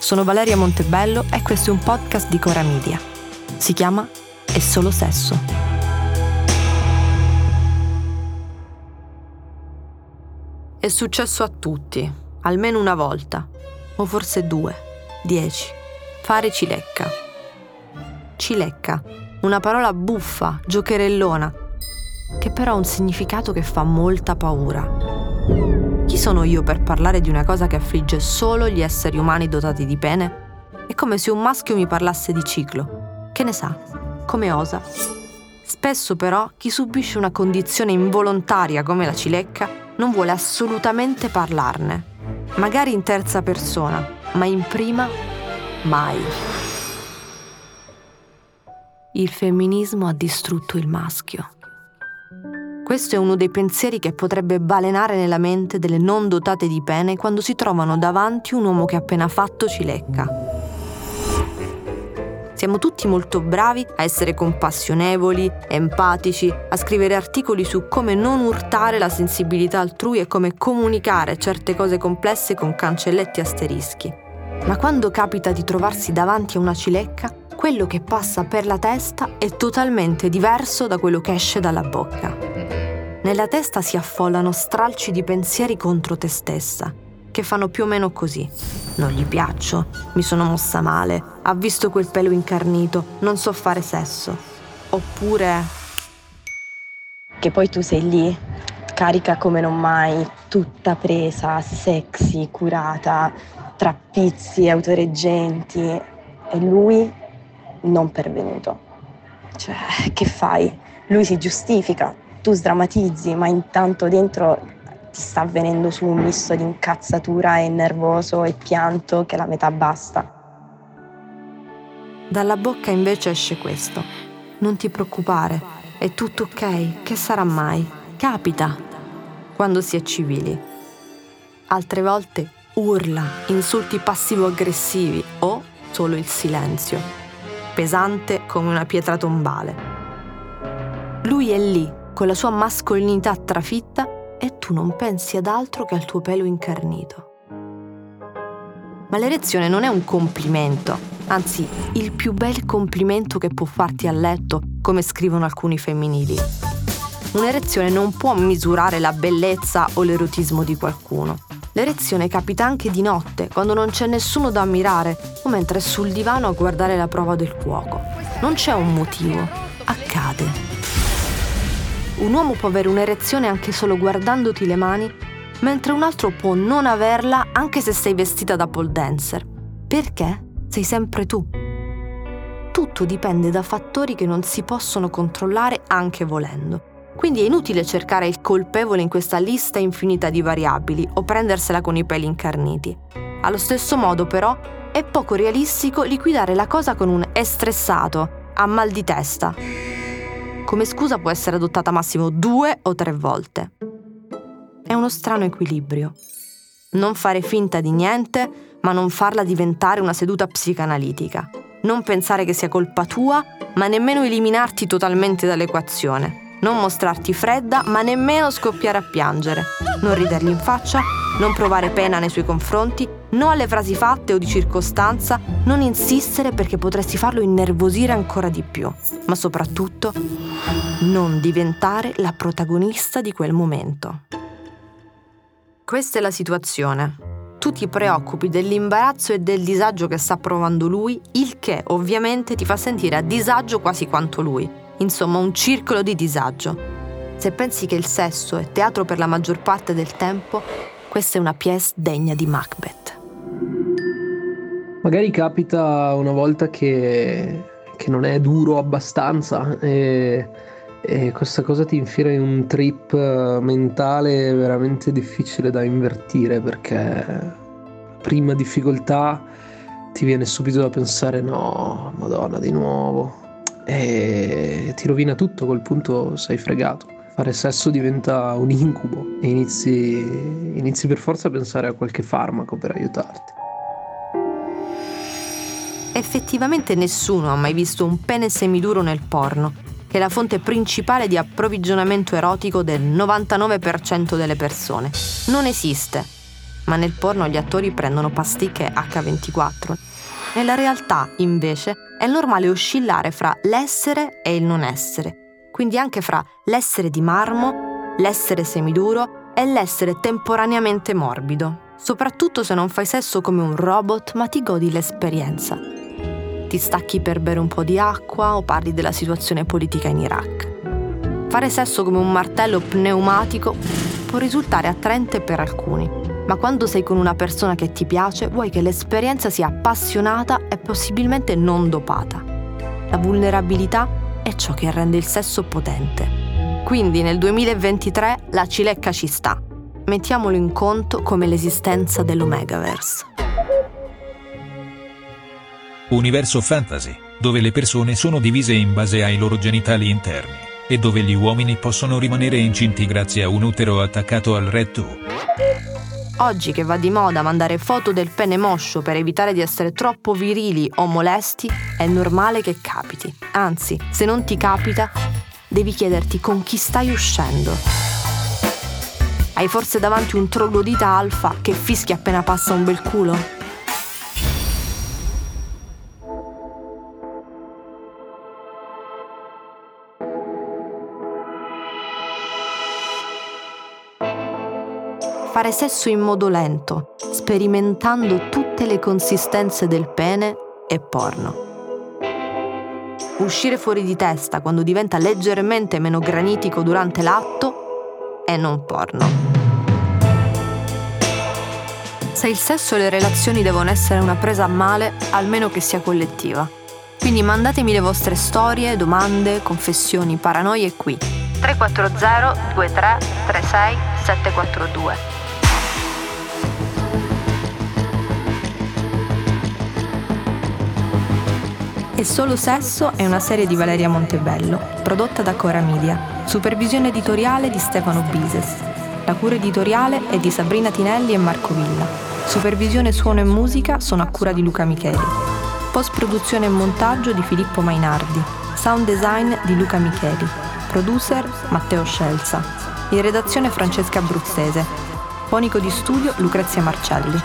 Sono Valeria Montebello e questo è un podcast di Cora Media. Si chiama È solo sesso. È successo a tutti, almeno una volta, o forse due, dieci. Fare cilecca. Cilecca, una parola buffa, giocherellona, che però ha un significato che fa molta paura. Chi sono io per parlare di una cosa che affligge solo gli esseri umani dotati di pene? È come se un maschio mi parlasse di ciclo. Che ne sa? Come osa? Spesso però chi subisce una condizione involontaria come la cilecca non vuole assolutamente parlarne. Magari in terza persona, ma in prima mai. Il femminismo ha distrutto il maschio. Questo è uno dei pensieri che potrebbe balenare nella mente delle non dotate di pene quando si trovano davanti un uomo che appena fatto cilecca. Siamo tutti molto bravi a essere compassionevoli, empatici, a scrivere articoli su come non urtare la sensibilità altrui e come comunicare certe cose complesse con cancelletti asterischi. Ma quando capita di trovarsi davanti a una cilecca, quello che passa per la testa è totalmente diverso da quello che esce dalla bocca. Nella testa si affollano stralci di pensieri contro te stessa, che fanno più o meno così. Non gli piaccio, mi sono mossa male, ha visto quel pelo incarnito, non so fare sesso. Oppure... Che poi tu sei lì, carica come non mai, tutta presa, sexy, curata, tra pizzi autoreggenti e lui non pervenuto. Cioè, che fai? Lui si giustifica, tu sdrammatizzi, ma intanto dentro ti sta avvenendo su un misto di incazzatura e nervoso e pianto che la metà basta. Dalla bocca invece esce questo. Non ti preoccupare, è tutto ok, che sarà mai? Capita, quando si è civili. Altre volte urla, insulti passivo-aggressivi o solo il silenzio, pesante come una pietra tombale. Lui è lì con la sua mascolinità trafitta e tu non pensi ad altro che al tuo pelo incarnito. Ma l'erezione non è un complimento, anzi il più bel complimento che può farti a letto, come scrivono alcuni femminili. Un'erezione non può misurare la bellezza o l'erotismo di qualcuno. L'erezione capita anche di notte, quando non c'è nessuno da ammirare, o mentre è sul divano a guardare la prova del cuoco. Non c'è un motivo, accade. Un uomo può avere un'erezione anche solo guardandoti le mani, mentre un altro può non averla anche se sei vestita da pole dancer. Perché? Sei sempre tu. Tutto dipende da fattori che non si possono controllare anche volendo. Quindi è inutile cercare il colpevole in questa lista infinita di variabili o prendersela con i peli incarniti. Allo stesso modo, però, è poco realistico liquidare la cosa con un è stressato, ha mal di testa come scusa può essere adottata massimo due o tre volte. È uno strano equilibrio. Non fare finta di niente, ma non farla diventare una seduta psicanalitica. Non pensare che sia colpa tua, ma nemmeno eliminarti totalmente dall'equazione non mostrarti fredda, ma nemmeno scoppiare a piangere, non ridergli in faccia, non provare pena nei suoi confronti, no alle frasi fatte o di circostanza, non insistere perché potresti farlo innervosire ancora di più, ma soprattutto non diventare la protagonista di quel momento. Questa è la situazione. Tu ti preoccupi dell'imbarazzo e del disagio che sta provando lui, il che ovviamente ti fa sentire a disagio quasi quanto lui insomma un circolo di disagio. Se pensi che il sesso è teatro per la maggior parte del tempo, questa è una pièce degna di Macbeth. Magari capita una volta che, che non è duro abbastanza e, e questa cosa ti infila in un trip mentale veramente difficile da invertire perché prima difficoltà ti viene subito da pensare no, madonna di nuovo. E ti rovina tutto, a quel punto sei fregato. Fare sesso diventa un incubo e inizi, inizi per forza a pensare a qualche farmaco per aiutarti. Effettivamente nessuno ha mai visto un pene semiduro nel porno, che è la fonte principale di approvvigionamento erotico del 99% delle persone. Non esiste. Ma nel porno gli attori prendono pasticche H24. Nella realtà, invece, è normale oscillare fra l'essere e il non essere, quindi anche fra l'essere di marmo, l'essere semiduro e l'essere temporaneamente morbido, soprattutto se non fai sesso come un robot ma ti godi l'esperienza ti stacchi per bere un po' di acqua o parli della situazione politica in Iraq. Fare sesso come un martello pneumatico può risultare attraente per alcuni, ma quando sei con una persona che ti piace vuoi che l'esperienza sia appassionata e possibilmente non dopata. La vulnerabilità è ciò che rende il sesso potente. Quindi nel 2023 la cilecca ci sta. Mettiamolo in conto come l'esistenza dell'Omegaverse. Universo fantasy, dove le persone sono divise in base ai loro genitali interni, e dove gli uomini possono rimanere incinti grazie a un utero attaccato al retto. Oggi che va di moda mandare foto del pene moscio per evitare di essere troppo virili o molesti, è normale che capiti. Anzi, se non ti capita, devi chiederti con chi stai uscendo. Hai forse davanti un troglodita alfa che fischia appena passa un bel culo? Fare sesso in modo lento, sperimentando tutte le consistenze del pene e porno. Uscire fuori di testa quando diventa leggermente meno granitico durante l'atto è non porno. Se il sesso e le relazioni devono essere una presa a male, almeno che sia collettiva. Quindi mandatemi le vostre storie, domande, confessioni, paranoie qui. 340 23 36 742 E Solo Sesso è una serie di Valeria Montebello, prodotta da Cora Media. Supervisione editoriale di Stefano Bises. La cura editoriale è di Sabrina Tinelli e Marco Villa. Supervisione suono e musica sono a cura di Luca Micheli. Post produzione e montaggio di Filippo Mainardi. Sound design di Luca Micheli. Producer Matteo Scelza. In redazione Francesca Abruzzese. Fonico di studio Lucrezia Marcelli.